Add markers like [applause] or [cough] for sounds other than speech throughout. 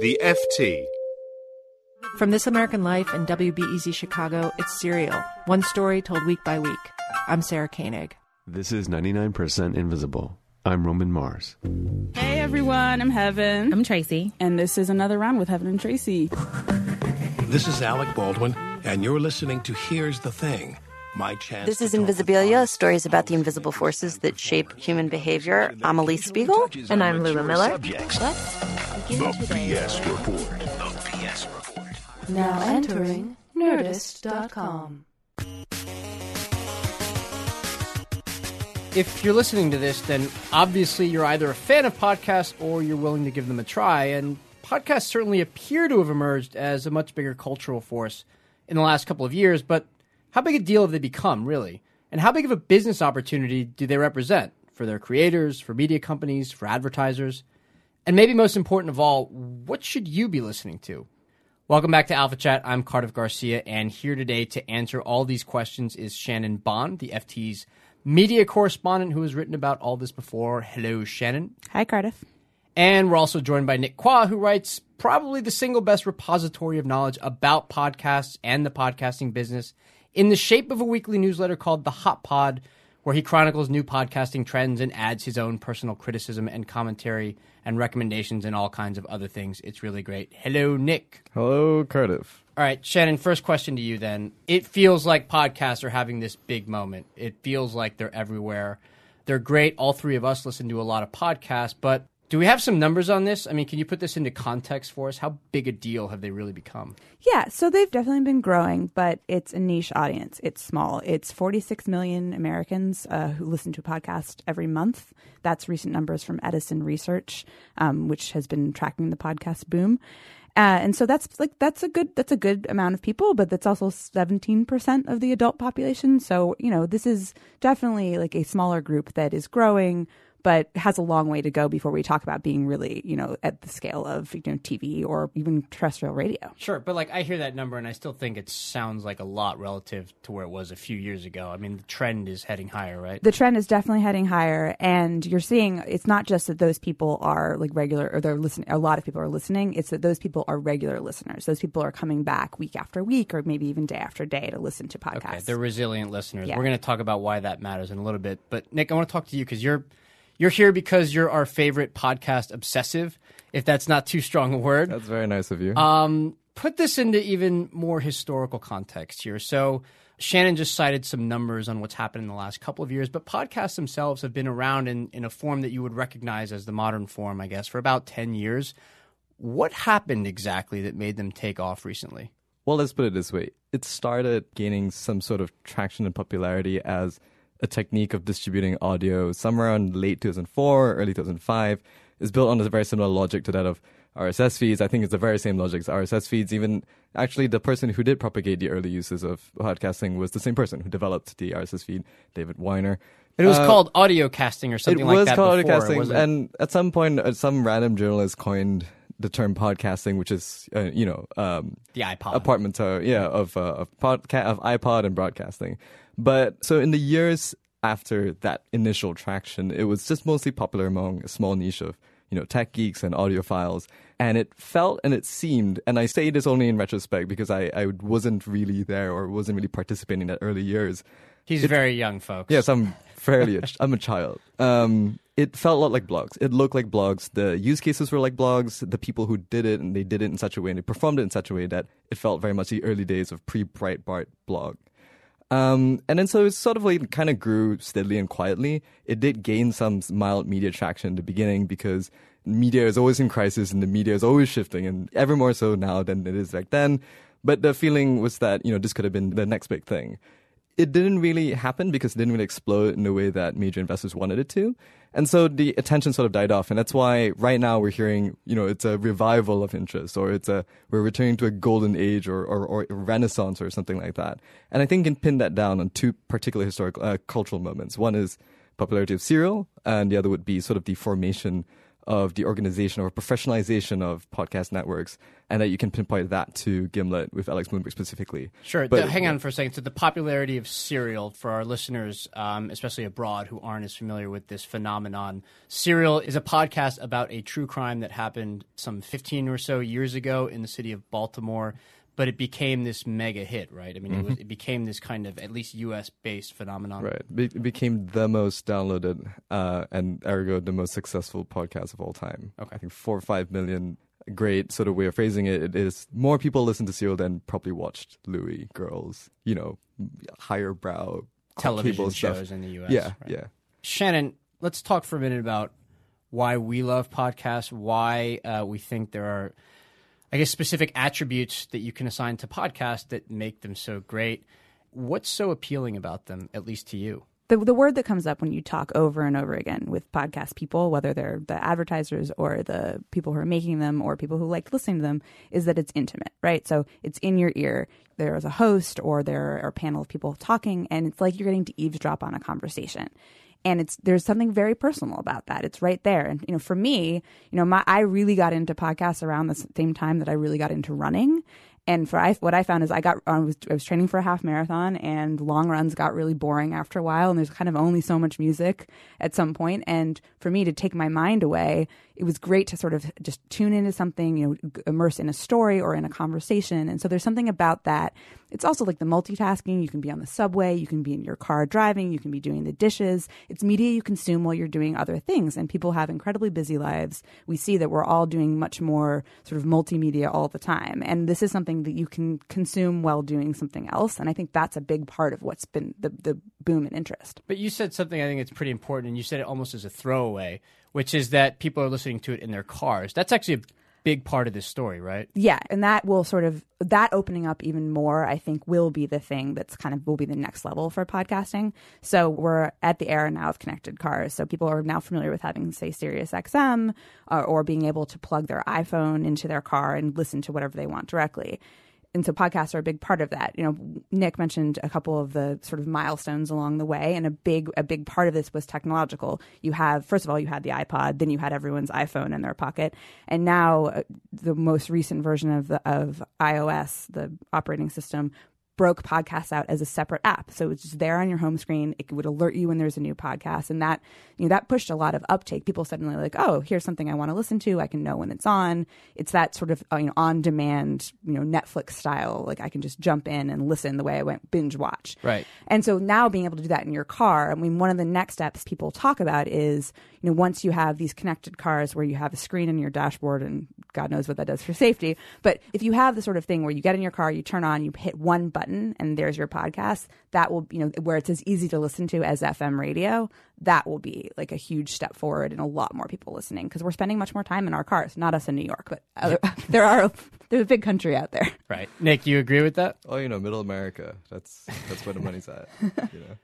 The FT. From This American Life and WBEZ Chicago, it's Serial, one story told week by week. I'm Sarah Koenig. This is 99% Invisible. I'm Roman Mars. Hey everyone, I'm Heaven. I'm Tracy. And this is another round with Heaven and Tracy. This is Alec Baldwin, and you're listening to Here's the Thing. My chance. This is Invisibilia, stories about the invisible forces that shape human behavior. I'm Alix Spiegel. And I'm Lulu Miller. Subjects. Let's begin The today. BS Report. The BS Report. Now entering Nerdist.com. If you're listening to this, then obviously you're either a fan of podcasts or you're willing to give them a try. And podcasts certainly appear to have emerged as a much bigger cultural force in the last couple of years. But how big a deal have they become, really? And how big of a business opportunity do they represent for their creators, for media companies, for advertisers? And maybe most important of all, what should you be listening to? Welcome back to Alpha Chat. I'm Cardiff Garcia, and here today to answer all these questions is Shannon Bond, the FT's media correspondent who has written about all this before. Hello, Shannon. Hi, Cardiff. And we're also joined by Nick Quah, who writes probably the single best repository of knowledge about podcasts and the podcasting business in the shape of a weekly newsletter called The Hot Pod, where he chronicles new podcasting trends and adds his own personal criticism and commentary and recommendations and all kinds of other things. It's really great. Hello, Nick. Hello, Cardiff. All right, Shannon, first question to you then. It feels like podcasts are having this big moment. It feels like they're everywhere. They're great. All three of us listen to a lot of podcasts, but do we have some numbers on this? I mean, can you put this into context for us? How big a deal have they really become? Yeah, so they've definitely been growing, but it's a niche audience. It's small. It's 46 million Americans uh, who listen to a podcast every month. That's recent numbers from Edison Research, um, which has been tracking the podcast boom. Uh, and so that's like that's a good that's a good amount of people, but that's also 17% of the adult population. So, you know, this is definitely like a smaller group that is growing but has a long way to go before we talk about being really, you know, at the scale of you know TV or even terrestrial radio. Sure, but like I hear that number and I still think it sounds like a lot relative to where it was a few years ago. I mean, the trend is heading higher, right? The trend is definitely heading higher, and you're seeing it's not just that those people are like regular or they're listening. A lot of people are listening. It's that those people are regular listeners. Those people are coming back week after week, or maybe even day after day to listen to podcasts. Okay, they're resilient listeners. Yeah. We're going to talk about why that matters in a little bit. But Nick, I want to talk to you because you're you're here because you're our favorite podcast obsessive. If that's not too strong a word, That's very nice of you. um, put this into even more historical context here. So. Shannon just cited some numbers on what's happened in the last couple of years, but podcasts themselves have been around in, in a form that you would recognize as the modern form, I guess, for about 10 years. What happened exactly that made them take off recently? well, let's put it this way. It started gaining some sort of traction and popularity as a technique of distributing audio somewhere around late 2004, early 2005. It's built on a very similar logic to that of RSS feeds. I think it's the very same logic as RSS feeds. Even actually, the person who did propagate the early uses of podcasting was the same person who developed the RSS feed, David Winer. It was Uh, called audio casting or something it like was that. called before, podcasting, wasn't and at some point, uh, some random journalist coined the term podcasting, which is uh, you know um, the iPod. a portmanteau, yeah, of uh, of of iPod and broadcasting. But so in the years after that initial traction, it was just mostly popular among a small niche of you know tech geeks and audiophiles. And it felt and it seemed, and I say this only in retrospect because I, I wasn't really there or wasn't really participating in that early years. He's It- very young, folks. Yes, I'm [laughs] fairly. a I'm a child. Um, it felt a lot like blogs. It looked like blogs. The use cases were like blogs. The people who did it and they did it in such a way and they performed it in such a way that it felt very much the early days of pre Breitbart blog. Um, and then so it sort of like kind of grew steadily and quietly. It did gain some mild media traction in the beginning because media is always in crisis and the media is always shifting and ever more so now than it is back then. But the feeling was that, you know, this could have been the next big thing it didn't really happen because it didn't really explode in the way that major investors wanted it to. And so the attention sort of died off. And that's why right now we're hearing, you know, it's a revival of interest or it's a, we're returning to a golden age or, or, or renaissance or something like that. And I think you can pin that down on two particular historical, uh, cultural moments. One is popularity of serial and the other would be sort of the formation of the organization or professionalization of podcast networks, and that you can pinpoint that to Gimlet with Alex Blumberg specifically. Sure. But- The- hang on for a second. So the popularity of Serial for our listeners, um, especially abroad, who aren't as familiar with this phenomenon, Serial is a podcast about a true crime that happened some 15 or so years ago in the city of Baltimore. But it became this mega hit, right? I mean, it, was, Mhm. it became this kind of at least U.S. based phenomenon. Right. It became the most downloaded uh, and ergo the most successful podcast of all time. Okay. I think four or five million. Great sort of way of phrasing it. It is more people listen to Serial than probably watched Louie, Girls, you know, higher brow Television cable stuff. shows in the U.S. Yeah, right. yeah. Shannon, let's talk for a minute about why we love podcasts, why uh, we think there are, I guess, specific attributes that you can assign to podcasts that make them so great. What's so appealing about them, at least to you? the the word that comes up when you talk over and over again with podcast people, whether they're the advertisers or the people who are making them or people who like listening to them, is that it's intimate, right? So it's in your ear. There's a host or there are a panel of people talking, and it's like you're getting to eavesdrop on a conversation. And it's there's something very personal about that. It's right there. And you know, for me, you know, my I really got into podcasts around the same time that I really got into running. And for I, what I found is I got I was I was training for a half marathon, and long runs got really boring after a while. And there's kind of only so much music at some. And for me to take my mind away, it was great to sort of just tune into something, you know, immerse in a story or in a conversation. And so there's something about that. It's also like the multitasking. You can be on the subway, you can be in your car driving, you can be doing the dishes. It's media you consume while you're doing other things. And people have incredibly busy lives. We see that we're all doing much more sort of multimedia all the time. And this is something that you can consume while doing something else. And I think that's a big part of what's been the, the boom in interest. But you said something I think it's pretty important, and you said it almost as a throwaway, which is that people are listening to it in their cars. That's actually a big part of this story, right? Yeah, and that will sort of that opening up even more. I think will be the thing that's kind of will be the next level for podcasting. So we're at the era now of connected cars. So people are now familiar with having say Sirius XM or, uh, or being able to plug their iPhone into their car and listen to whatever they want directly. And so podcasts are a big part of that. You know, Nick mentioned a couple of the sort of milestones along the way, and a big a big part of this was technological. You have first of all you had the iPod, then you had everyone's iPhone in their pocket, and now uh, the most recent version of the of iOS, the operating system, broke podcasts out as a separate app. So it's just there on your home screen. It would alert you when there's a new podcast. And that, you know, that pushed a lot of uptake. People suddenly like, oh, here's something I want to listen to. I can know when it's on. It's that sort of, uh, you know, on demand, you know, Netflix style. Like I can just jump in and listen the way I went binge watch. Right. And so now being able to do that in your car, I mean, one of the next steps people talk about is, you know, once you have these connected cars where you have a screen in your dashboard and God knows what that does for safety. But if you have the sort of thing where you get in your car, you turn on, you hit one button and there's your podcast, that will, you know, where it's as easy to listen to as FM radio, that will be like a huge step forward and a lot more people listening because we're spending much more time in our cars. Not us in New York, but other, [laughs] there are, there's a big country out there. Right. Nick, you agree with that? Oh, you know, middle America. That's that's where the money's at. [laughs] You know.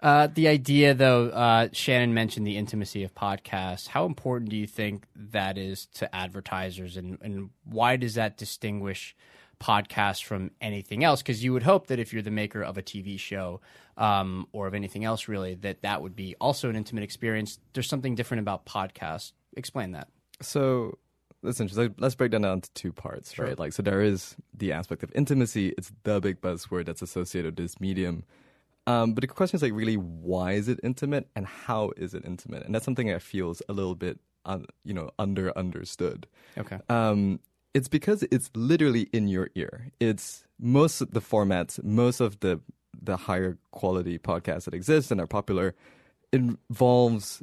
Uh, the idea, though, uh, Shannon mentioned the intimacy of podcasts. How important do you think that is to advertisers, and, and why does that distinguish podcasts from anything else? Because you would hope that if you're the maker of a TV show um, or of anything else, really, that that would be also an intimate experience. There's something different about podcasts. Explain that. So that's interesting. Let's break that down to two parts, Sure. right? Like, so there is the aspect of intimacy. It's the big buzzword that's associated with this medium. Um, but the question is like, really, why is it intimate, and how is it intimate? And that's something I feel is a little bit, un, you know, under understood. Okay. Um, it's because it's literally in your ear. It's most of the formats, most of the the higher quality podcasts that exist and are popular involves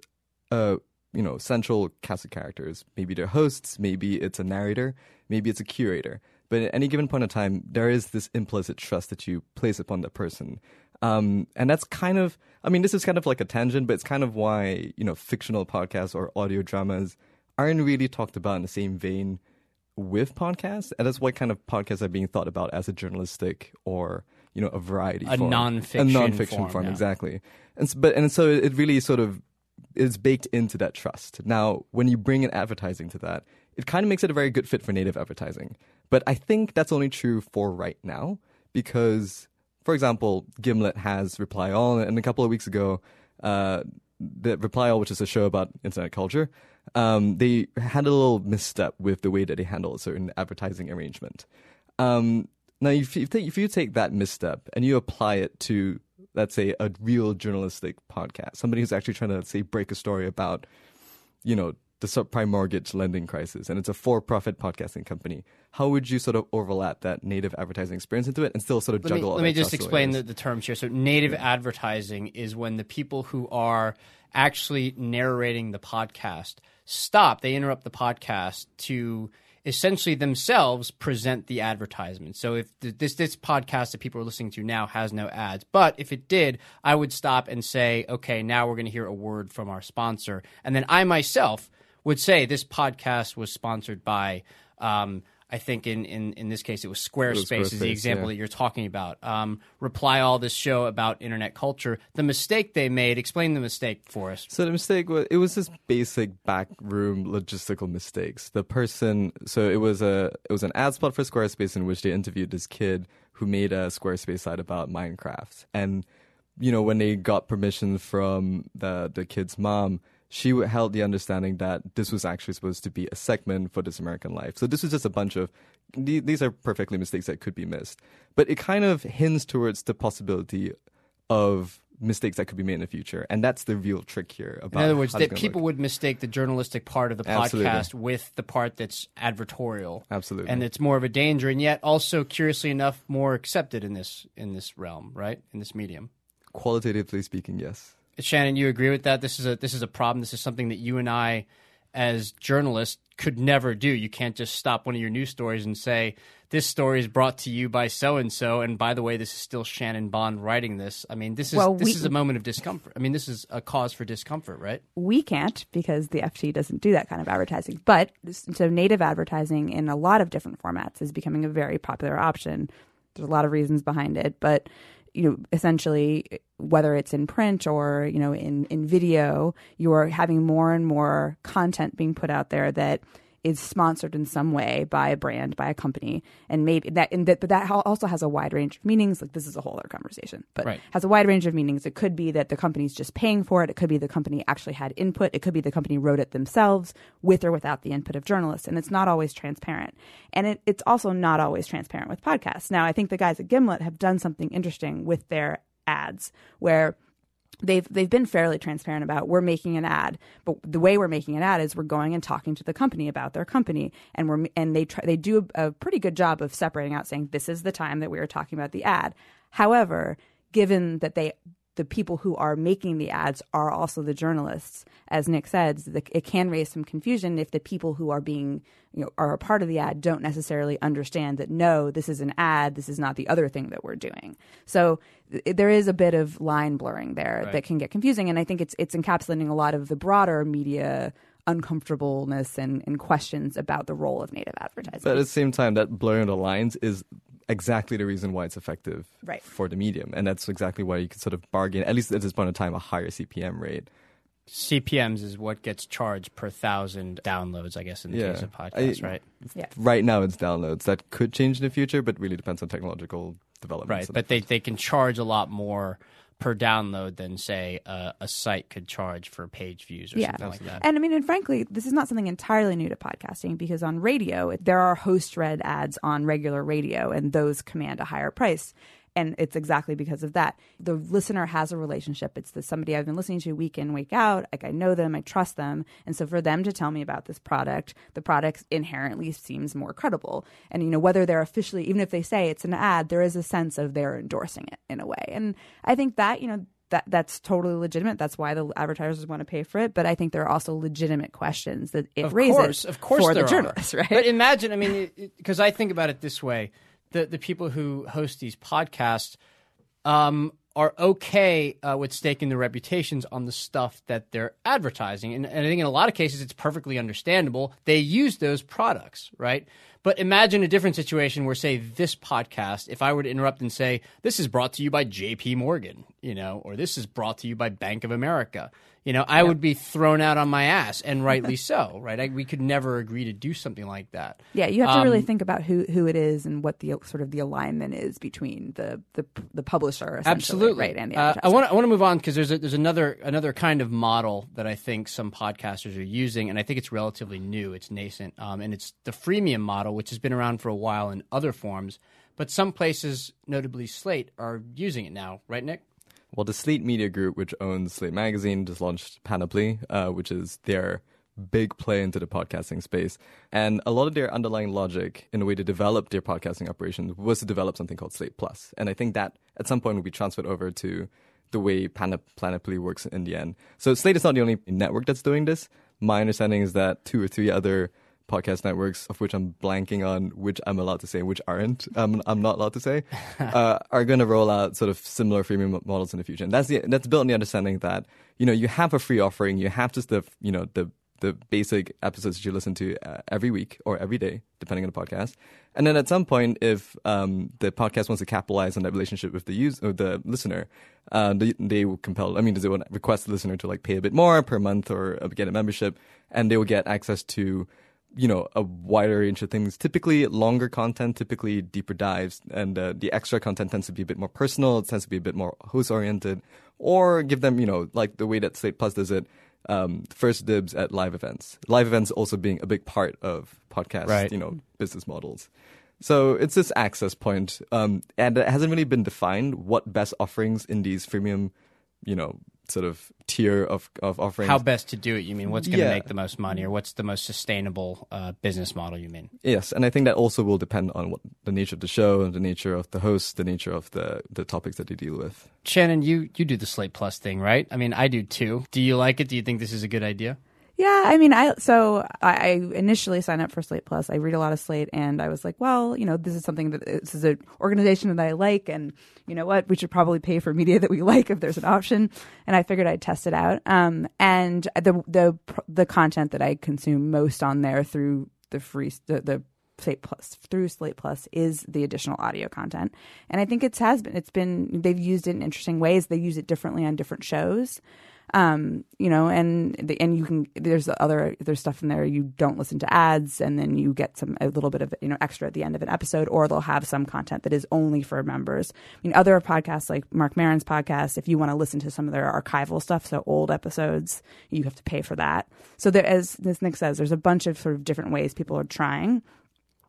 a you know central cast of characters. Maybe they're hosts, maybe it's a narrator, maybe it's a curator. But at any given point in time, there is this implicit trust that you place upon the person. Um, and that's kind of, I mean, this is kind of like a tangent, but it's kind of why, you know, fictional podcasts or audio dramas aren't really talked about in the same vein with podcasts. And that's what kind of podcasts are being thought about as a journalistic or, you know a variety A form, non-fiction a non-fiction form, form, yeah. exactly. And s- but and so it really sort of is baked into that trust. Now, when you bring in advertising to that, it kind of makes it a very good fit for native advertising. But I think that's only true for right now because, for example, Gimlet has Reply All, and a couple of weeks ago, uh, the Reply All, which is a show about internet culture, um, they had a little misstep with the way that they handle a certain advertising arrangement. Um, now, if you, take, if you take that misstep and you apply it to, let's say, a real journalistic podcast, somebody who's actually trying to, say, break a story about, you know, the subprime mortgage lending crisis, and it's a for-profit podcasting company, how would you sort of overlap that native advertising experience into it and still sort of Let me, juggle all let me just explain the, the terms here. So, native advertising is when the people who are actually narrating the podcast stop, they interrupt the podcast to essentially themselves present the advertisement. So, if th- this this podcast that people are listening to now has no ads, but if it did, I would stop and say, okay, now we're going to hear a word from our sponsor, and then I myself would say this podcast was sponsored by. Um, I think in, in, in this case it was Squarespace, is the example yeah. that you're talking about. Um, reply all this show about internet culture. The mistake they made. Explain the mistake for us. So the mistake was it was just basic backroom logistical mistakes. The person, so it was a it was an ad spot for Squarespace in which they interviewed this kid who made a Squarespace site about Minecraft, and you know when they got permission from the the kid's mom. She held the understanding that this was actually supposed to be a segment for This American Life. So this was just a bunch of these are perfectly mistakes that could be missed, but it kind of hints towards the possibility of mistakes that could be made in the future, and that's the real trick here. In other words, that people work. would mistake the journalistic part of the Absolutely. podcast with the part that's advertorial. Absolutely. and it's more of a danger, and yet also, curiously enough, more accepted in this in this realm, right? In this medium. qualitatively speaking, yes. Shannon, you agree with that? This is a this is a problem. This is something that you and I, as journalists, could never do. You can't just stop one of your news stories and say this story is brought to you by so and so. And by the way, this is still Shannon Bond writing this. I mean, this is Well, this we- is a moment of discomfort. I mean, this is a cause for discomfort, right? we can't because the FT doesn't do that kind of advertising. But so native advertising in a lot of different formats is becoming a very popular option. There's a lot of reasons behind it, but you know, essentially, whether it's in print or you know in in video, you are having more and more content being put out there that is sponsored in some way by a brand, by a company, and maybe that, and that, but that also has a wide range of meanings. Like this is a whole other conversation, but Right. has a wide range of meanings. It could be that the company's just paying for it. It could be the company actually had input. It could be the company wrote it themselves with or without the input of journalists. And it's not always transparent. And it, it's also not always transparent with podcasts. Now, I think the guys at Gimlet have done something interesting with their ads where they've they've been fairly transparent about we're making an ad, but the way we're making an ad is we're going and talking to the company about their company, and we're and they try they do a, a pretty good job of separating out saying this is the time that we are talking about the ad. However, given that they the people who are making the ads are also the journalists, as Nick said, the, it can raise some confusion if the people who are being you know are a part of the ad don't necessarily understand that no, this is an ad, this is not the other thing that we're doing. So th- there is a bit of line blurring there Right. that can get confusing, and I think it's it's encapsulating a lot of the broader media uncomfortableness and, and questions about the role of native advertising. But at the same time, that blurring the lines is exactly the reason why it's effective Right. for the medium, and that's exactly why you can sort of bargain, at least at this point in time, a higher CPM rate. CPMS is what gets charged per thousand downloads, I guess, in the Yeah. case of podcasts, I- right? yeah. Right now, it's downloads. That could change in the future, but really depends on technological development. Right, but they, they can charge a lot more per download than, say, a, a site could charge for page views or something like that. And I mean, and frankly, this is not something entirely new to podcasting because on radio, there are host read ads on regular radio, and those command a higher price. And it's exactly because of that. The listener has a relationship. It's the somebody I've been listening to week in, week out. Like I know them, I trust them. And so for them to tell me about this product, the product inherently seems more credible. And you know, whether they're officially, even if they say it's an ad, there is a sense of they're endorsing it in a way. And I think that, you know, that that's totally legitimate. That's why the advertisers want to pay for it. But I think there are also legitimate questions that it of raises course, of course, for the journalists, [laughs] right? But imagine, I mean, because I think about it this way: the the people who host these podcasts um, are okay uh, with staking their reputations on the stuff that they're advertising. And, and I think in a lot of cases, it's perfectly understandable. They use those products, right? But imagine a different situation where, say, this podcast, if I were to interrupt and say, this is brought to you by JP Morgan, you know, or this is brought to you by Bank of America, you know, I would be thrown out on my ass, and [laughs] rightly so, right? I, we could never agree to do something like that. Yeah, you have to really Um, think about who who it is and what the sort of the alignment is between the the, the publisher, Absolutely, right, and the Uh, I want to I want to move on because there's a, there's another another kind of model that I think some podcasters are using, and I think it's relatively new. It's nascent, um, and it's the freemium model, which has been around for a while in other forms, but some places, notably Slate, are using it now. Right, Nick? Well, the Slate Media Group, which owns Slate Magazine, just launched Panoply, uh, which is their big play into the podcasting space. And a lot of their underlying logic in the way to develop their podcasting operations was to develop something called Slate Plus. And I think that at some point will be transferred over to the way Pan- Panoply works in the end. So Slate is not the only network that's doing this. My understanding is that two or three other podcast networks, of which I'm blanking on which I'm allowed to say, which aren't, um, I'm not allowed to say, [laughs] uh, are going to roll out sort of similar freemium models in the future. And that's the, that's built on the understanding that you know you have a free offering, you have just the you know the the basic episodes that you listen to uh, every week or every day, depending on the podcast. And then at some point, if um, the podcast wants to capitalize on that relationship with the user, or the listener, uh, they, they will compel. I mean, they will request the listener to like pay a bit more per month or uh, get a membership, and they will get access to you know a wider range of things. Typically longer content typically deeper dives and uh, the extra content tends to be a bit more personal it tends to be a bit more host oriented or give them you know like the way that slate plus does it um, first dibs at live events. Live events also being a big part of podcast Right. you know business models. So it's this access point um, and it hasn't really been defined what best offerings in these freemium you know sort of tier of, of offerings How best to do it? You mean what's going to Yeah. make the most money, or what's the most sustainable uh, business model? You mean? Yes, and I think that also will depend on what the nature of the show, and the nature of the host, the nature of the the topics that they deal with. Shannon, you you do the Slate Plus thing, right? I mean, I do too. Do you like it? Do you think this is a good idea? Yeah, I mean, I so I, I initially signed up for Slate Plus. I read a lot of Slate, and I was like, well, you know, this is something that this is an organization that I like, and you know what, we should probably pay for media that we [laughs] like if there's an option. And I figured I'd test it out. Um, and the the the content that I consume most on there through the free the, the Slate Plus through Slate Plus is the additional audio content, and I think it's has been it's been they've used it in interesting ways. They use it differently on different shows um you know and the, and you can there's other there's stuff in there. You don't listen to ads and then you get some a little bit of you know extra at the end of an episode or they'll have some content that is only for members. I mean other podcasts like Marc Maron's podcast if you want to listen to some of their archival stuff so old episodes you have to pay for that. So there as this nick says there's a bunch of sort of different ways people are trying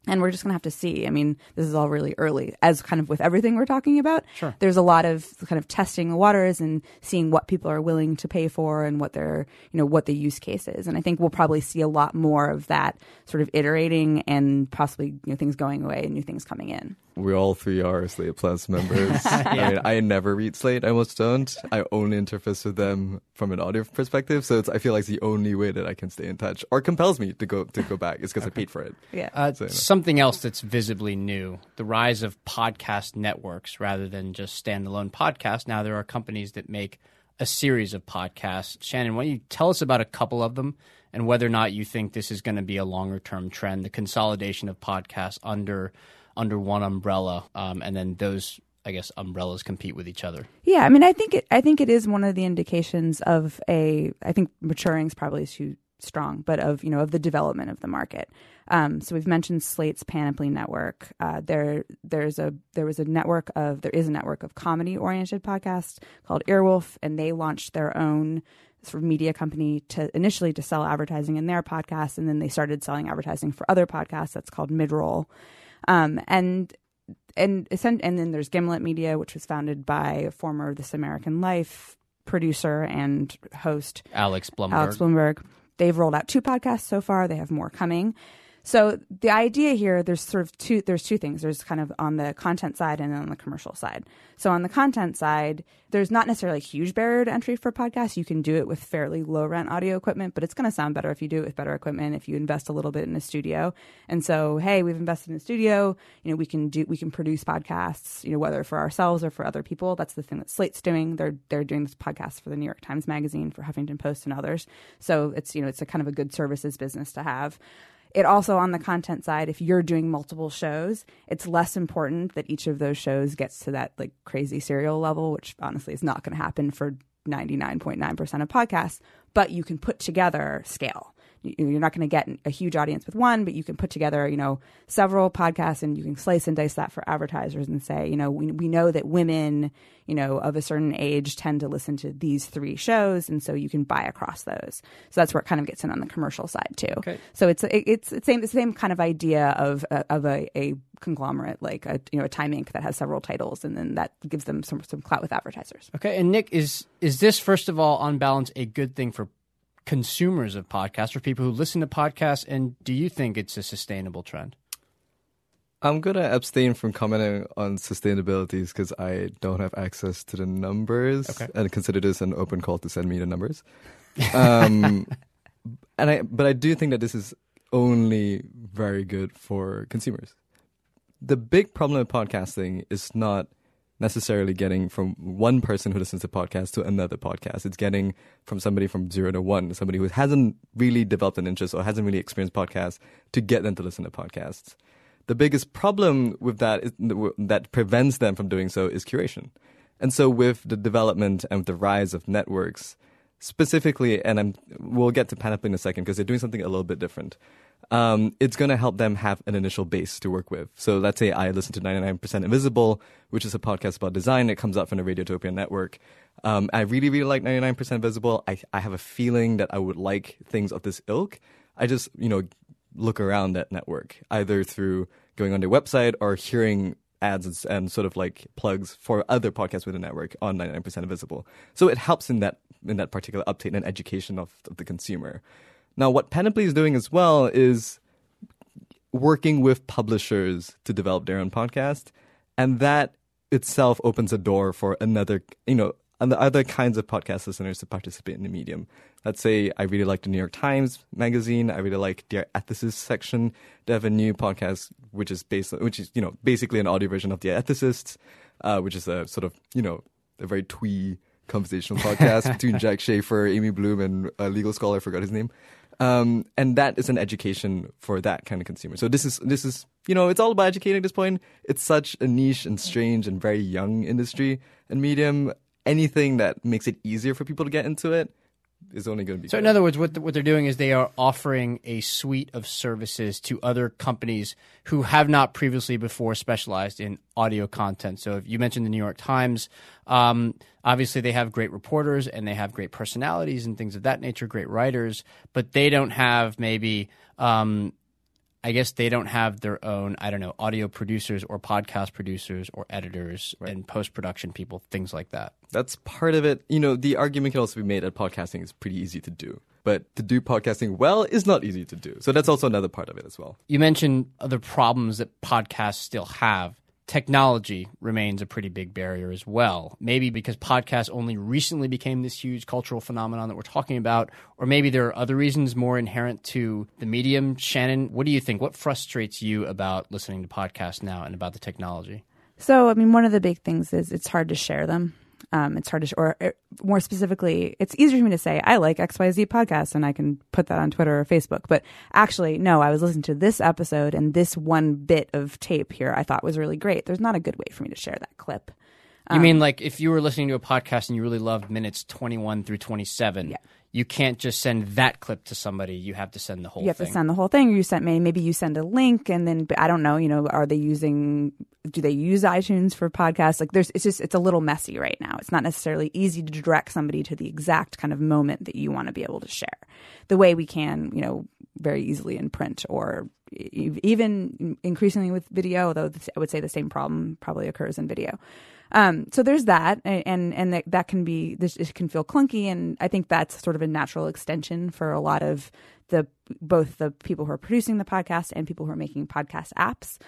and we're just going to have to see. I mean, this is all really early, as kind of with everything we're talking about. Sure. There's a lot of kind of testing the waters and seeing what people are willing to pay for and what their, you know, what the use case is. And I think we'll probably see a lot more of that sort of iterating and possibly, you know, things going away and new things coming in. We all three are Slate Plus members. [laughs] I mean, I never read Slate. I almost don't. I only interface with them from an audio perspective, so it's, I feel like it's the only way that I can stay in touch, or compels me to go to go back. Is because I paid for it. Yeah. Uh, So, you know. something else that's visibly new: the rise of podcast networks rather than just standalone podcasts. Now there are companies that make a series of podcasts. Shannon, why don't you tell us about a couple of them and whether or not you think this is going to be a longer term trend, the consolidation of podcasts under under one umbrella, um, and then those. I guess umbrellas compete with each other. Yeah, I mean, I think it. I think it is one of the indications of a. I think maturing is probably too strong, but of you know of the development of the market. Um, so we've mentioned Slate's Panoply Network. Uh, there, there's a there was a network of there is a network of comedy oriented podcasts called Earwolf, and they launched their own sort of media company to initially to sell advertising in their podcasts, and then they started selling advertising for other podcasts. That's called Midroll, um, and and and then there's Gimlet Media, which was founded by former This American Life producer and host Alex Blumberg. Alex Blumberg. They've rolled out two podcasts so far. They have more coming. So the idea here, there's sort of two. There's two things. There's kind of on the content side and on the commercial side. So on the content side, there's not necessarily a huge barrier to entry for podcasts. You can do it with fairly low rent audio equipment, but it's going to sound better if you do it with better equipment. If you invest a little bit in a studio, and so hey, we've invested in a studio. You know, we can do we can produce podcasts. You know, whether for ourselves or for other people. That's the thing that Slate's doing. They're they're doing this podcast for the New York Times Magazine, for Huffington Post, and others. So it's you know it's a kind of a good services business to have. It also on the content side, if you're doing multiple shows, it's less important that each of those shows gets to that like crazy serial level, which honestly is not going to happen for 99.9% of podcasts, but you can put together scale. You're not going to get a huge audience with one, but you can put together, you know, several podcasts and you can slice and dice that for advertisers and say, you know, we, we know that women, you know, of a certain age tend to listen to these three shows. And so you can buy across those. So that's where it kind of gets in on the commercial side too. Okay. So it's, it's the same, the same kind of idea of, uh, of a, a conglomerate, like a, you know, a Time Inc. that has several titles and then that gives them some, some clout with advertisers. Okay. And Nick, is, is this, first of all, on balance, a good thing for consumers of podcasts or people who listen to podcasts? And do you think it's a sustainable trend? I'm going to abstain from commenting on sustainabilities because I don't have access to the numbers Okay. and consider this an open call to send me the numbers. Um, [laughs] and I, but I do think that this is only very good for consumers. The big problem with podcasting is not necessarily getting from one person who listens to podcasts to another podcast. It's getting from somebody from zero to one, somebody who hasn't really developed an interest or hasn't really experienced podcasts to get them to listen to podcasts. The biggest problem with that is, that prevents them from doing so is curation. And so with the development and the rise of networks, specifically, and I'm, we'll get to Panoply in a second because they're doing something a little bit different. Um, it's going to help them have an initial base to work with. So let's say I listen to 99% Invisible, which is a podcast about design. It comes out from the Radiotopia network. Um, I really, really like 99% Invisible. I, I have a feeling that I would like things of this ilk. I just, you know, look around that network, either through going on their website or hearing ads and, sort of like plugs for other podcasts within the network on 99% Invisible. So it helps in that in that particular update and education of, of the consumer. Now, what Panoply is doing as well is working with publishers to develop their own podcast, and that itself opens a door for another, you know, and the other kinds of podcast listeners to participate in the medium. Let's say I really like the New York Times magazine. I really like their ethicist section. They have a new podcast which is based, which is you know basically an audio version of the Ethicists, uh, which is a sort of you know a very twee conversational podcast [laughs] between Jack Schaefer, Amy Bloom, and a legal scholar. I forgot his name. Um, and that is an education for that kind of consumer. So this is this is you know it's all about educating at this point. It's such a niche and strange and very young industry and medium. Anything that makes it easier for people to get into it is only going to be. So, in other words, what, the, what they're doing is they are offering a suite of services to other companies who have not previously before specialized in audio content. So, if you mentioned the New York Times, um, obviously they have great reporters and they have great personalities and things of that nature, great writers, but they don't have maybe. Um, I guess they don't have their own, I don't know, audio producers or podcast producers or editors and post production people, things like that. That's part of it. You know, the argument can also be made that podcasting is pretty easy to do. But to do podcasting well is not easy to do. So that's also another part of it as well. You mentioned other problems that podcasts still have. Technology remains a pretty big barrier as well. Maybe because podcasts only recently became this huge cultural phenomenon that we're talking about, or maybe there are other reasons more inherent to the medium. Shannon, what do you think? What frustrates you about listening to podcasts now and about the technology? So, I mean, one of the big things is it's hard to share them. Um, it's hard to, sh- or uh, more specifically, it's easier for me to say I like XYZ podcast and I can put that on Twitter or Facebook. But actually, no, I was listening to this episode and this one bit of tape here I thought was really great. There's not a good way for me to share that clip. You mean um, like if you were listening to a podcast and you really loved minutes 21 through 27, Yeah. you can't just send that clip to somebody. You have to send the whole you have thing. to send the whole thing, you send maybe maybe you send a link, and then I don't know. You know, are they using? Do they use iTunes for podcasts? Like, there's it's just it's a little messy right now. It's not necessarily easy to direct somebody to the exact kind of moment that you want to be able to share, the way we can, you know, very easily in print or even increasingly with video, though I would say the same problem probably occurs in video. Um, so there's that, and and that, that can be this it can feel clunky, and I think that's sort of a natural extension for a lot of the both the people who are producing the podcast and people who are making podcast apps.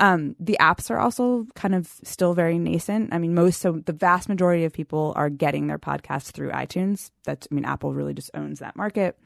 Um, the apps are also kind of still very nascent. I mean, most so the vast majority of people are getting their podcasts through iTunes. That's I mean, Apple really just owns that market.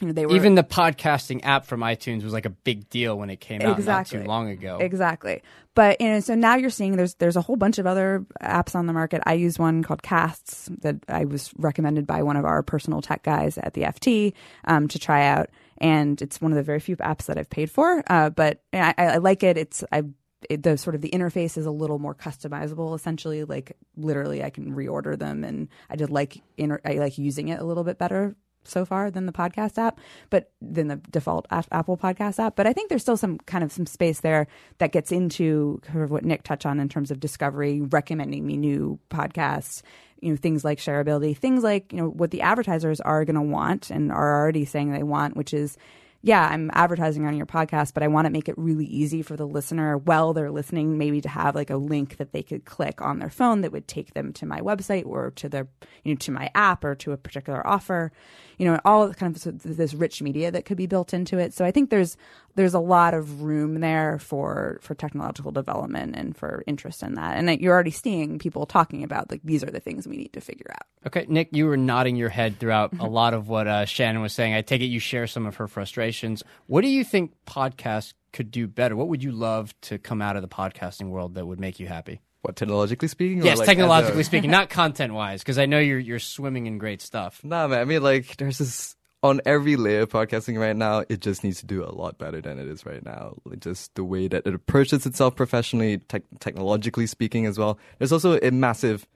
You know, they were Even the podcasting app from iTunes was like a big deal when it came out Exactly. not too long ago. Exactly. But you know, so now you're seeing there's there's a whole bunch of other apps on the market. I use one called Casts that I was recommended by one of our personal tech guys at the FT um, to try out, and it's one of the very few apps that I've paid for. Uh, but I, I like it. It's I. It, the sort of the interface is a little more customizable. Essentially, like literally, I can reorder them, and I did like inter- I like using it a little bit better so far than the podcast app, but than the default Apple podcast app. But I think there's still some kind of some space there that gets into kind of what Nick touched on in terms of discovery, recommending me new podcasts, you know, things like shareability, things like, you know, what the advertisers are going to want and are already saying they want, which is, yeah, I'm advertising on your podcast, but I want to make it really easy for the listener while they're listening, maybe to have like a link that they could click on their phone that would take them to my website or to their, you know, to my app or to a particular offer, you know, all kind of this rich media that could be built into it. So I think there's there's a lot of room there for for technological development and for interest in that. And you're already seeing people talking about like these are the things we need to figure out. Okay, Nick, you were nodding your head throughout [laughs] a lot of what uh, Shannon was saying. I take it you share some of her frustrations. What do you think podcasts could do better? What would you love to come out of the podcasting world that would make you happy? What technologically speaking? or Yes, like technologically a- speaking, [laughs] not content wise, because I know you're you're swimming in great stuff. Nah, man. I mean, like, there's this on every layer of podcasting right now. It just needs to do a lot better than it is right now. Just the way that it approaches itself professionally, tech technologically speaking, as well. There's also a massive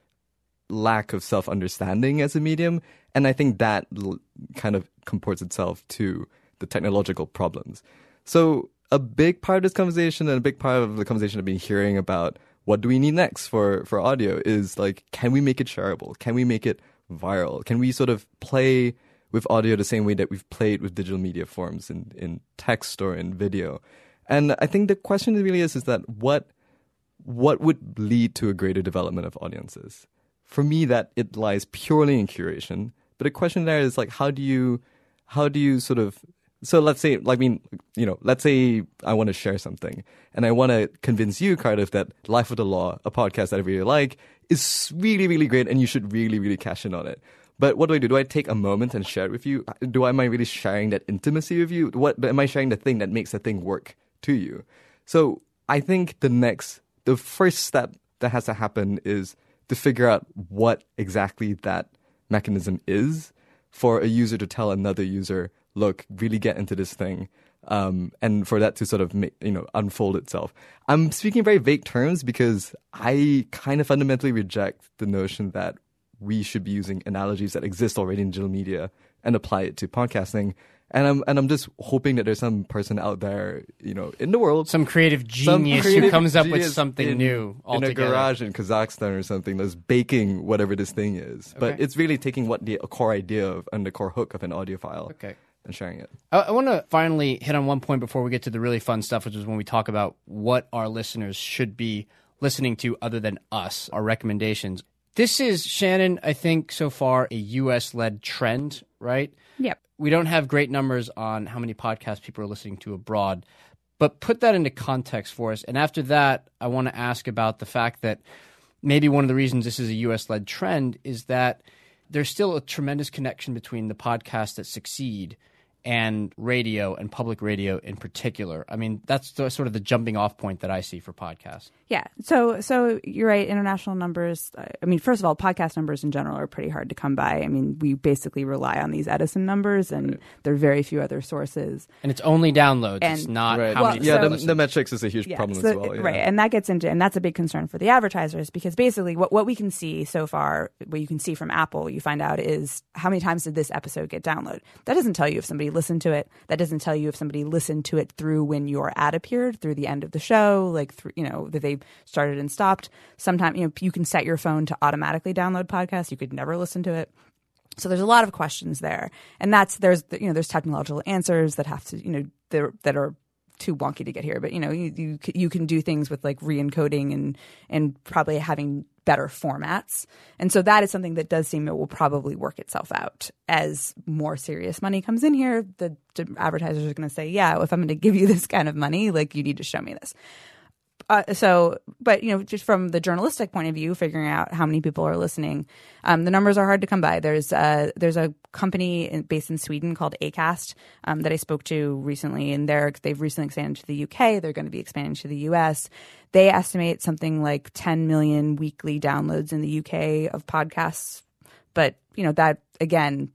lack of self understanding as a medium, and I think that l- kind of comports itself to the technological problems. So, a big part of this conversation and a big part of the conversation I've been hearing about what do we need next for, for audio is like, can we make it shareable? Can we make it viral? Can we sort of play with audio the same way that we've played with digital media forms in, in text or in video? And I think the question really is, is that what, what would lead to a greater development of audiences? For me, that it lies purely in curation. But the question there is like, how do you, how do you sort of so let's say, like, I mean, you know, let's say I want to share something and I want to convince you, Cardiff, that Life of the Law, a podcast that I really like, is really, really great and you should really, really cash in on it. But what do I do? Do I take a moment and share it with you? Do I, am I really sharing that intimacy with you? What am I sharing the thing that makes the thing work to you? So I think the next, the first step that has to happen is to figure out what exactly that mechanism is for a user to tell another user, look, really get into this thing. Um, and for that to sort of you know unfold itself. I'm speaking in very vague terms because I kind of fundamentally reject the notion that we should be using analogies that exist already in digital media and apply it to podcasting. And I'm and I'm just hoping that there's some person out there, you know, in the world, Some creative some genius who creative comes up with something in- new in a garage in Kazakhstan or something that's baking whatever this thing is. But it's really taking what the core idea of and the core hook of an audio file Okay. and sharing it. I, I want to finally hit on one point before we get to the really fun stuff, which is when we talk about what our listeners should be listening to other than us, our recommendations. This is, Shannon, I think so far a US led trend, right? Yep. We don't have great numbers on how many podcasts people are listening to abroad, but put that into context for us. And after that, I want to ask about the fact that maybe one of the reasons this is a US led trend is that there's still a tremendous connection between the podcasts that succeed and radio and public radio in particular. I mean, that's the, sort of the jumping off point that I see for podcasts. Yeah. So so you're right. International numbers. Uh, I mean, first of all, podcast numbers in general are pretty hard to come by. I mean, we basically rely on these Edison numbers, and there are very few other sources. And it's only downloads. it's not Right. how Well, many yeah, people the, the metrics is a huge Yeah, problem so- as well. yeah. Right, and that gets into and that's a big concern for the advertisers because basically what, what we can see so far, what you can see from Apple, you find out is how many times did this episode get downloaded. That doesn't tell you if somebody listened to it. That doesn't tell you if somebody listened to it through when your ad appeared, through the end of the show, like through you know that they started and stopped. Sometimes you know you can set your phone to automatically download podcasts. You could never listen to it. So there's a lot of questions there, and that's there's you know there's technological answers that have to you know that are too wonky to get here, but you know, you you, you can do things with like re-encoding and and probably having better formats. And so that is something that does seem it will probably work itself out as more serious money comes in here. The, the advertisers are going to say, "Yeah, if I'm going to give you [laughs] this kind of money, like you need to show me this." Uh, so, but you know, just from the journalistic point of view, figuring out how many people are listening, um, the numbers are hard to come by. There's uh, there's a company in, based in Sweden called Acast um, that I spoke to recently, and they're they've recently expanded to the UK. They're going to be expanding to the US. They estimate something like 10 million weekly downloads in the UK of podcasts, but you know that again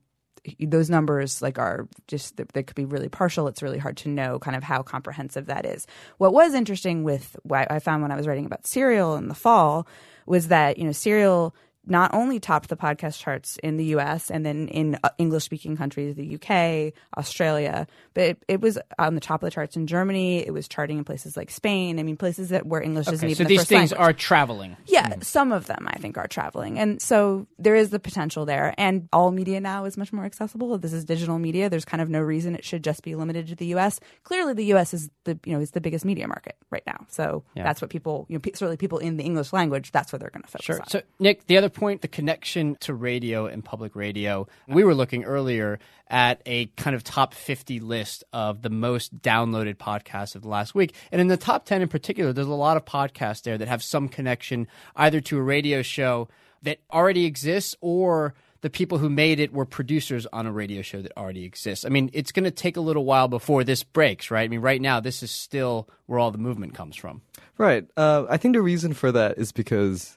those numbers like are just they could be really partial. It's really hard to know kind of how comprehensive that is. What was interesting with what i found when i was writing about serial in the fall was that you know serial not only topped the podcast charts in the US and then in uh, English speaking countries, the UK, Australia, but it, it, was on the top of the charts in Germany. It was charting in places like Spain. I mean, places that where English Okay, isn't even so the these first things language. are traveling. Yeah, mm-hmm. some of them I think are traveling. And so there is the potential there. And all media now is much more accessible. This is digital media. There's kind of no reason it should just be limited to the US. Clearly the US is the you know, is the biggest media market right now. So Yeah. that's what people you know, certainly people in the English language, that's what they're gonna focus Sure. on. So, Nick, the other point, the connection to radio and public radio. We were looking earlier at a kind of top 50 list of the most downloaded podcasts of the last week. And in the top 10 in particular, there's a lot of podcasts there that have some connection either to a radio show that already exists or the people who made it were producers on a radio show that already exists. I mean, it's going to take a little while before this breaks, right? I mean, right now, this is still where all the movement comes from. Right. Uh, I think the reason for that is because,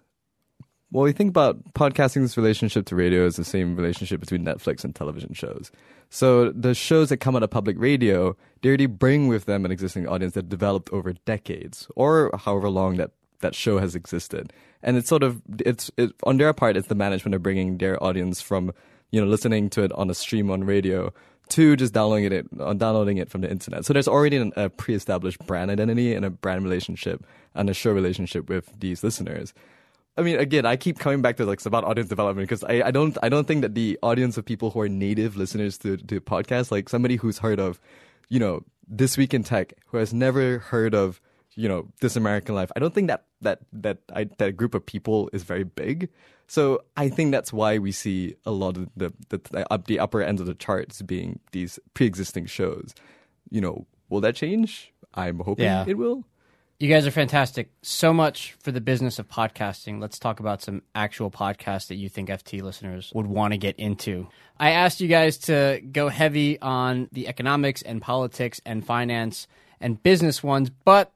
well, we think about podcasting's relationship to radio is the same relationship between Netflix and television shows. So the shows that come out of public radio, they already bring with them an existing audience that developed over decades, or however long that that show has existed. And it's sort of it's it, on their part, it's the management of bringing their audience from you know listening to it on a stream on radio to just downloading it on downloading it from the internet. So there's already an, a pre-established brand identity and a brand relationship and a show relationship with these listeners. I mean, again, I keep coming back to like it's about audience development because I, I don't I don't think that the audience of people who are native listeners to to podcasts, like somebody who's heard of, you know, this week in tech, who has never heard of, you know, this American life, I don't think that that that I, that group of people is very big. So I think that's why we see a lot of the the, the, up, the upper ends of the charts being these pre-existing shows. You know, will that change? I'm hoping Yeah. it will. You guys are fantastic. So much for the business of podcasting. Let's talk about some actual podcasts that you think FT listeners would want to get into. I asked you guys to go heavy on the economics and politics and finance and business ones, but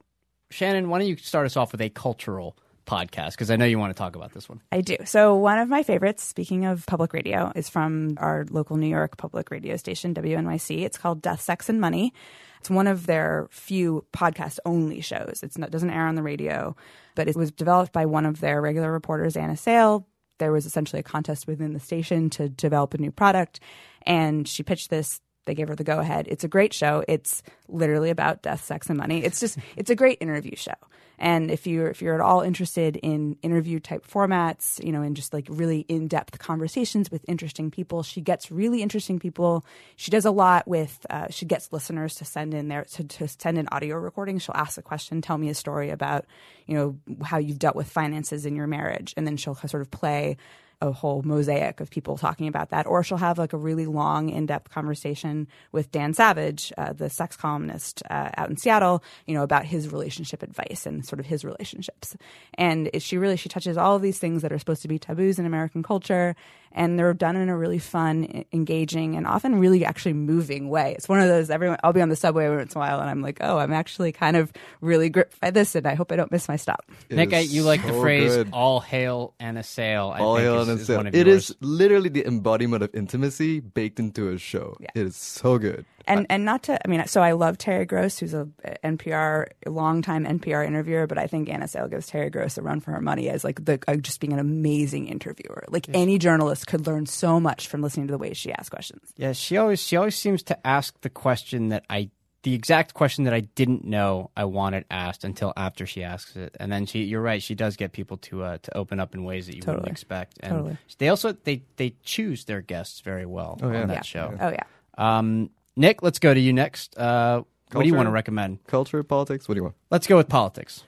Shannon, why don't you start us off with a cultural podcast? Because I know you want to talk about this one. I do. So one of my favorites, speaking of public radio, is from our local New York public radio station, WNYC. It's called Death, Sex, and Money. It's one of their few podcast only shows. Not doesn't air on the radio, but it was developed by one of their regular reporters, Anna Sale. There was essentially a contest within the station to develop a new product, and she pitched this. They gave her the go ahead. It's a great show. It's literally about death, sex, and money. It's just it's a great interview show. And if you're if you're at all interested in interview type formats, you know, and just like really in depth conversations with interesting people, she gets really interesting people. She does a lot with uh, she gets listeners to send in their to, to send in audio recordings. She'll ask a question, tell me a story about you know how you've dealt with finances in your marriage, and then she'll sort of play a whole mosaic of people talking about that. Or she'll have like a really long, in depth conversation with Dan Savage, uh, the sex columnist uh, out in Seattle, you know, about his relationship advice and sort of his relationships. And she really, she touches all of these things that are supposed to be taboos in American culture. And they're done in a really fun, engaging, and often really actually moving way. It's one of those, everyone, I'll be on the subway once in a while and I'm like, oh, I'm actually kind of really gripped by this and I hope I don't miss my stop. Nick, I, you like the phrase good. "all hail Anna Sale." I All think hail is, and is sail. one of It yours. is literally the embodiment of intimacy baked into a show. It is so good. And and not to I mean so I love Terry Gross who's a NPR a longtime NPR interviewer but I think Anna Sale gives Terry Gross a run for her money as like the uh, just being an amazing interviewer like any journalist could learn so much from listening to the way she asks questions Yeah, she always she always seems to ask the question that I the exact question that I didn't know I wanted asked until after she asks it, and then she you're right she does get people to uh, to open up in ways that you wouldn't Totally. expect, and Totally. they also they they choose their guests very well Oh, yeah. on that Yeah. show. oh yeah Um, Nick, let's go to you next. Uh, What do you Culture? want to recommend? Culture, politics. What do you want? Let's go with politics.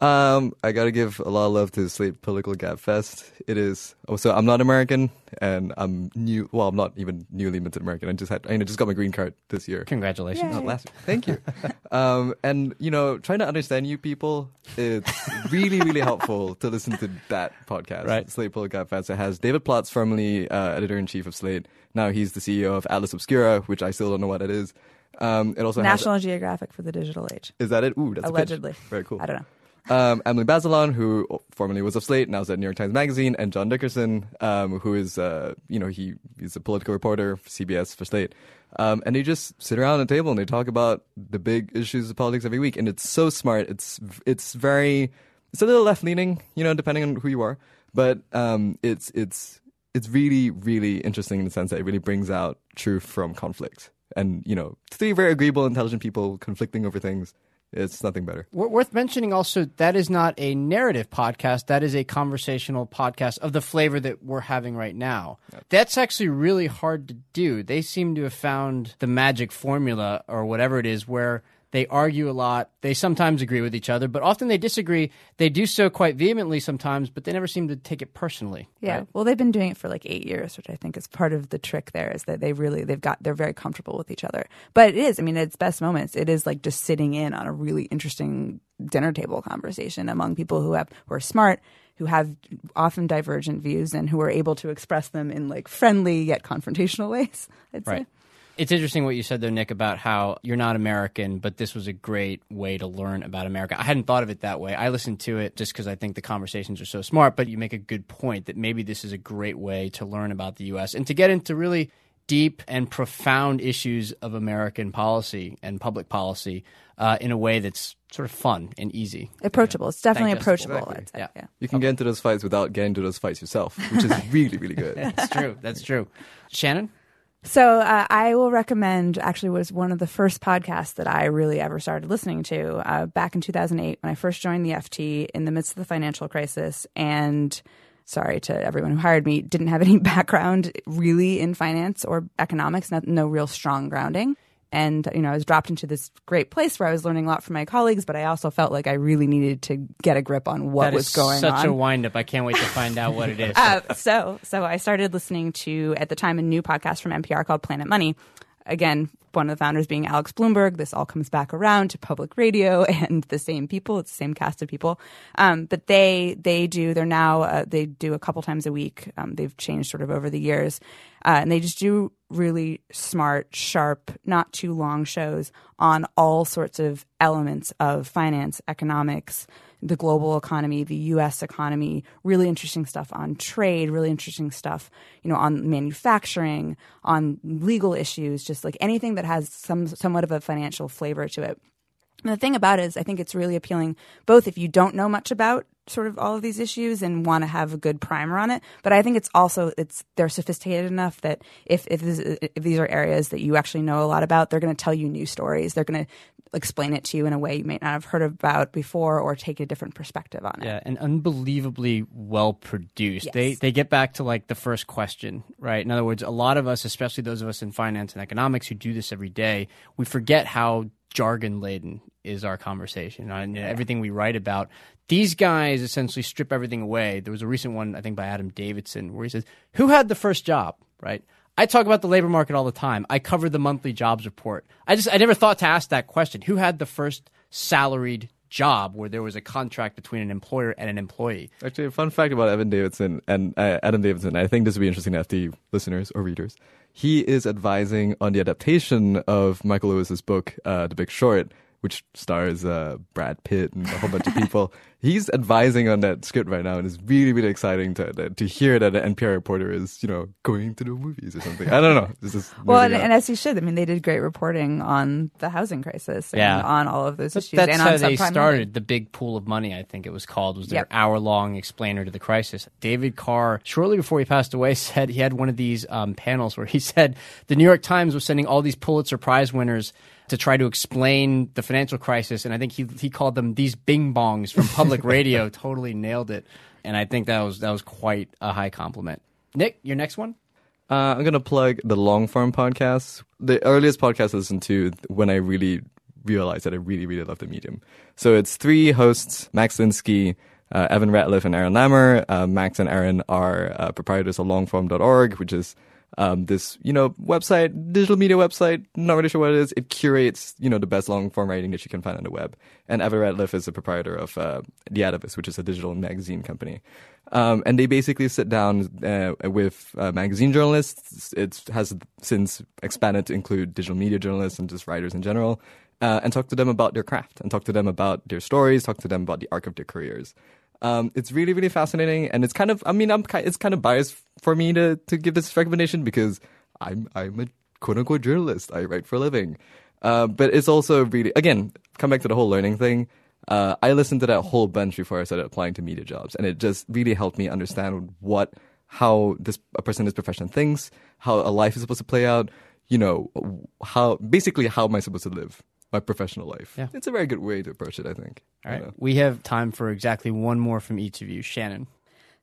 Um, I gotta give a lot of love to Slate Political Gabfest. It is. Oh, so I'm not American, and I'm new. Well, I'm not even newly minted American. I just had. I mean, I just got my green card this year. Congratulations. Oh, last. Thank you. [laughs] um, and you know, trying to understand you people, it's really, really helpful to listen to that podcast. Right. Slate Political Gabfest. It has David Plotz, formerly uh, editor in chief of Slate. Now he's the CEO of Atlas Obscura, which I still don't know what it is. Um, it also has. National Geographic for the digital age. Is that it? Ooh, that's a pitch. Allegedly. Very cool. I don't know. Um, Emily Bazelon, who formerly was of Slate, now is at New York Times Magazine, and John Dickerson, um, who is, uh, you know, he, he's a political reporter for CBS for Slate. Um, and they just sit around a table and they talk about the big issues of politics every week. And it's so smart. It's, it's very, it's a little left leaning, you know, depending on who you are. But, um, it's, it's, it's really, really interesting in the sense that it really brings out truth from conflict. And, you know, three very agreeable, intelligent people conflicting over things. It's nothing better. W- Worth mentioning also that is not a narrative podcast. That is a conversational podcast of the flavor that we're having right now. That's actually really hard to do. They seem to have found the magic formula or whatever it is where they argue a lot. They sometimes agree with each other, but often they disagree. They do so quite vehemently sometimes, but they never seem to take it personally. Yeah. Well, they've been doing it for like eight years, which I think is part of the trick. There is that they really they've got they're very comfortable with each other. But it is. I mean, at its best moments, it is like just sitting in on a really interesting dinner table conversation among people who have who are smart, who have often divergent views, and who are able to express them in like friendly yet confrontational [laughs] ways. I'd say. Right. It's interesting what you said though, Nick, about how you're not American, but this was a great way to learn about America. I hadn't thought of it that way. I listened to it just because I think the conversations are so smart, but you make a good point that maybe this is a great way to learn about the U.S. and to get into really deep and profound issues of American policy and public policy uh, in a way that's sort of fun and easy. Approachable. It's definitely Digestible. approachable. I'd say. Yeah. yeah. You can get into those fights without getting into those fights yourself, which is [laughs] really, really good. That's true. That's true. Shannon? So uh, I will recommend. Actually, was one of the first podcasts that I really ever started listening to uh, back in 2008 when I first joined the FT in the midst of the financial crisis. And sorry to everyone who hired me, didn't have any [laughs] background really in finance or economics, not, no real strong grounding. And you know, I was dropped into this great place where I was learning a lot from my colleagues, but I also felt like I really needed to get a grip on what That was going such on. a windup. I can't wait to find out what it is. [laughs] Uh, so so I started listening to at the time a new podcast from NPR called Planet Money. Again, one of the founders being Alex Blumberg. This all comes back around to public radio [laughs] and the same people. It's the same cast of people. Um, but they they do. They're now uh, they do a couple times a week. Um, they've changed sort of over the years, uh, and they just do really smart, sharp, not too long shows on all sorts of elements of finance, economics, the global economy, the U.S. economy. Really interesting stuff on trade. Really interesting stuff, you know, on manufacturing, on legal issues, just like anything that has some somewhat of a financial flavor to it. And the thing about it is, I think it's really appealing both if you don't know much about sort of all of these issues and want to have a good primer on it, but I think it's also it's they're sophisticated enough that if if, this, if these are areas that you actually know a lot about, they're going to tell you new stories. They're going to explain it to you in a way you may not have heard about before or take a different perspective on it. Yeah, and unbelievably well produced. Yes. They they get back to like the first question, right? In other words, a lot of us, especially those of us in finance and economics who do this every day, we forget how jargon laden is our conversation and everything we write about. These guys essentially strip everything away. There was a recent one, I think, by Adam Davidson, where he says, "Who had the first job?" Right. I talk about the labor market all the time. I cover the monthly jobs report. I just I never thought to ask that question. Who had the first salaried job where there was a contract between an employer and an employee? Actually, a fun fact about Evan Davidson and uh, Adam Davidson, I think this would be interesting to FT listeners or readers. He is advising on the adaptation of Michael Lewis's book, uh, The Big Short, which stars uh, Brad Pitt and a whole bunch of people. [laughs] He's advising on that script right now, and it's really, really exciting to to hear that an NPR reporter is, you know, going to the movies or something. I don't know. This is [laughs] Well, and, and as he should. I mean, they did great reporting on the housing crisis and Yeah. on all of those But issues. that's and how on they started. lending. The big pool of money, I think it was called, was their Yep. hour-long explainer to the crisis. David Carr, shortly before he passed away, [laughs] said he had one of these um, panels where he said the New York Times was sending all these Pulitzer Prize winners to try to explain the financial crisis, and I think he he called them these bing bongs from public radio. [laughs] totally nailed it, and I think that was that was quite a high compliment. Nick, your next one. Uh, I'm gonna plug the long form podcast. The earliest podcast I listened to when I really realized that I really, really love the medium. So it's three hosts, Max Linsky, uh, Evan Ratliff, and Aaron Lammer. Uh, Max and Aaron are uh, proprietors of longform.org, which is um, this, you know, website, digital media website. Not really sure what it is. It curates, you know, the best long form writing that you can find on the web. And Evan Ratliff is the proprietor of uh, The Atavist, which is a digital magazine company. Um, and they basically sit down uh, with uh, magazine journalists. It has since expanded to include digital media journalists and just writers in general, uh, and talk to them about their craft and talk to them about their stories, talk to them about the arc of their careers. Um, it's really, really fascinating, and it's kind of, I mean, I'm it's kind of biased for me to to give this recommendation because I'm I'm a quote unquote journalist. I write for a living, uh, but it's also really again come back to the whole learning thing. Uh, I listened to that whole bunch before I started applying to media jobs, and it just really helped me understand what how this a person in this profession thinks, how a life is supposed to play out. You know, how basically how am I supposed to live my professional life? Yeah. It's a very good way to approach it, I think. All You right. know. We have time for exactly one more from each of you. Shannon.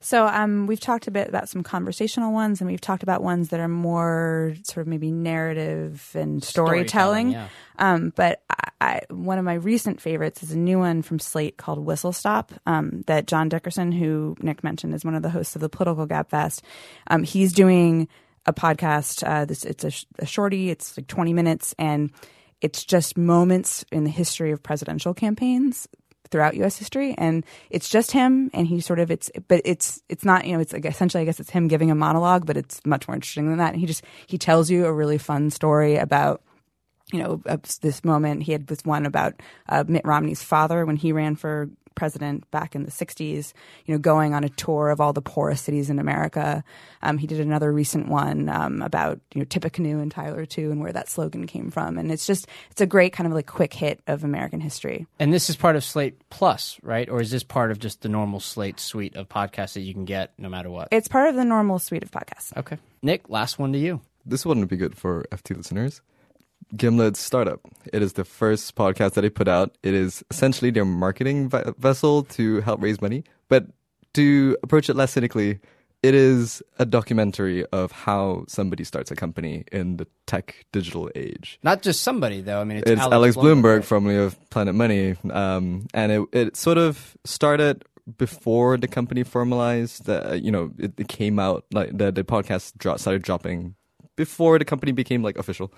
So um, we've talked a bit about some conversational ones, and we've talked about ones that are more sort of maybe narrative and storytelling. Storytelling, yeah. Um, but I, I, one of my recent favorites is a new one from Slate called Whistle Stop um, that John Dickerson, who Nick mentioned, is one of the hosts of the Political Gabfest. Um, he's doing a podcast. Uh, this it's a, sh- a shorty. It's like twenty minutes, and it's just moments in the history of presidential campaigns throughout U.S. history, and it's just him, and he sort of it's, but it's it's not you know it's like essentially I guess it's him giving a monologue, but it's much more interesting than that. And he just he tells you a really fun story about you know this moment. He had this one about uh, Mitt Romney's father when he ran for president back in the 60s, you know, going on a tour of all the poorest cities in America. Um, he did another recent one um, about, you know, Tippecanoe and Tyler too, and where that slogan came from. And it's just, it's a great kind of like quick hit of American history. And this is part of Slate Plus, right? Or is this part of just the normal Slate suite of podcasts that you can get no matter what? It's part of the normal suite of podcasts. Okay. Nick, last one to you. This one wouldn't be good for FT listeners. Gimlet's startup. It is the first podcast that they put out. It is essentially their marketing ve- vessel to help raise money. But to approach it less cynically, it is a documentary of how somebody starts a company in the tech digital age. Not just somebody, though. I mean, it's, It's Alex, Blumberg, right? formerly of Planet Money, um, and it it sort of started before the company formalized. Uh, you know, it, it came out like the the podcast dro- started dropping before the company became like official.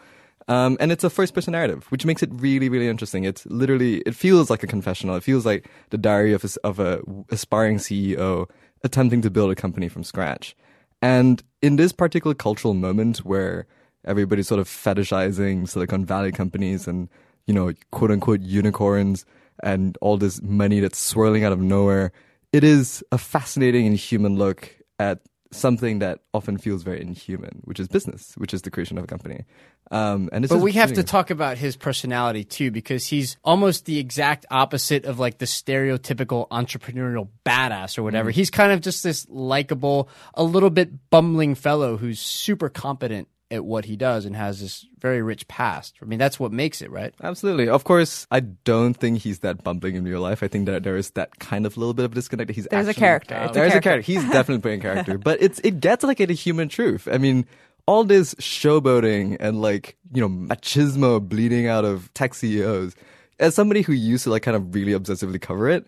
Um, and it's a first person narrative, which makes it really, really interesting. It's literally, it feels like a confessional. It feels like the diary of a, of a aspiring CEO attempting to build a company from scratch. And in this particular cultural moment where everybody's sort of fetishizing Silicon Valley companies and, you know, quote unquote unicorns and all this money that's swirling out of nowhere, it is a fascinating and human look at something that often feels very inhuman, which is business, which is the creation of a company. Um, and it's But we have to talk about his personality too, because he's almost the exact opposite of like the stereotypical entrepreneurial badass or whatever. Mm. He's kind of just this likable, a little bit bumbling fellow who's super competent at what he does and has this very rich past. I mean, that's what makes it, right? Absolutely. Of course, I don't think he's that bumbling in real life. I think that there is that kind of little bit of disconnect. that He's There's a character. It's There's a character. character. He's definitely playing character, [laughs] but it's it gets like at a human truth. I mean, all this showboating and like you know machismo bleeding out of tech CEOs. As somebody who used to like kind of really obsessively cover it,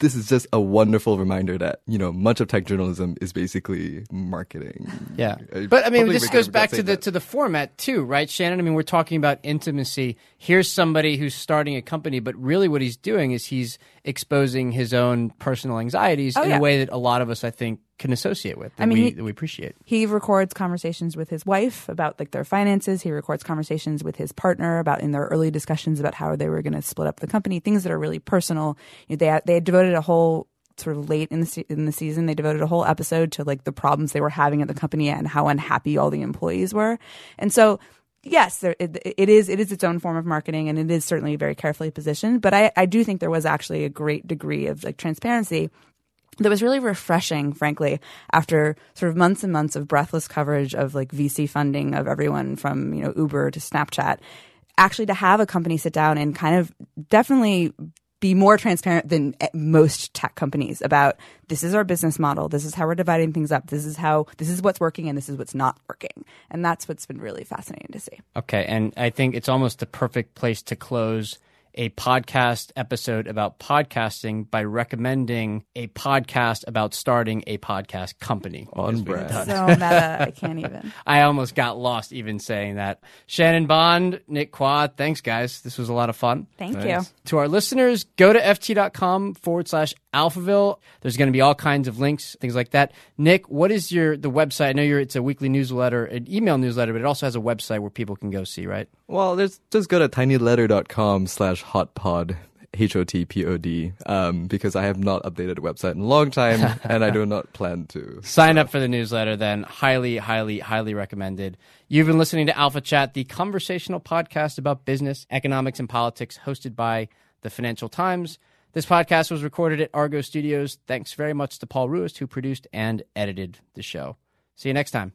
this is just a wonderful reminder that you know much of tech journalism is basically marketing. Yeah, but I mean, probably this goes back to the that. to the format too, right, Shannon? I mean, we're talking about intimacy. Here's somebody who's starting a company, but really, what he's doing is he's exposing his own personal anxieties Oh, in yeah. a way that a lot of us, I think, can associate with. I mean, we, he- we appreciate. He records conversations with his wife about like their finances. He records conversations with his partner about in their early discussions about how they were going to split up the company. Things that are really personal. You know, they had, they had devoted a whole sort of late in the in the season. They devoted a whole episode to like the problems they were having at the company and how unhappy all the employees were. And so. Yes, there, it, it is. It is its own form of marketing, and it is certainly very carefully positioned. But I, I do think there was actually a great degree of like transparency that was really refreshing, frankly, after sort of months and months of breathless coverage of like VC funding of everyone from, you know, Uber to Snapchat, actually to have a company sit down and kind of definitely be more transparent than eh, most tech companies about this is our business model, this is how we're dividing things up, this is how this is what's working and this is what's not working. And that's what's been really fascinating to see. Okay, and I think it's almost the perfect place to close a podcast episode about podcasting by recommending a podcast about starting a podcast company. On brand. So [laughs] meta, I can't even. I almost got lost even saying that. Shannon Bond, Nick Quah, thanks guys. This was a lot of fun. Thank you. To our listeners, go to ft.com forward slash alphaville. There's going to be all kinds of links, things like that. Nick, what is your the website? I know you're it's a weekly newsletter, an email newsletter, but it also has a website where people can go see, right? Well, there's just go to tinyletter.com slash hotpod. H O T P O D, um, because I have not updated the website in a long time, [laughs] and I do not plan to. Sign up for the newsletter then. Highly, highly, highly recommended. You've been listening to Alpha Chat, the conversational podcast about business, economics, and politics, hosted by the Financial Times. This podcast was recorded at Argo Studios. Thanks very much to Paul Ruist, who produced and edited the show. See you next time.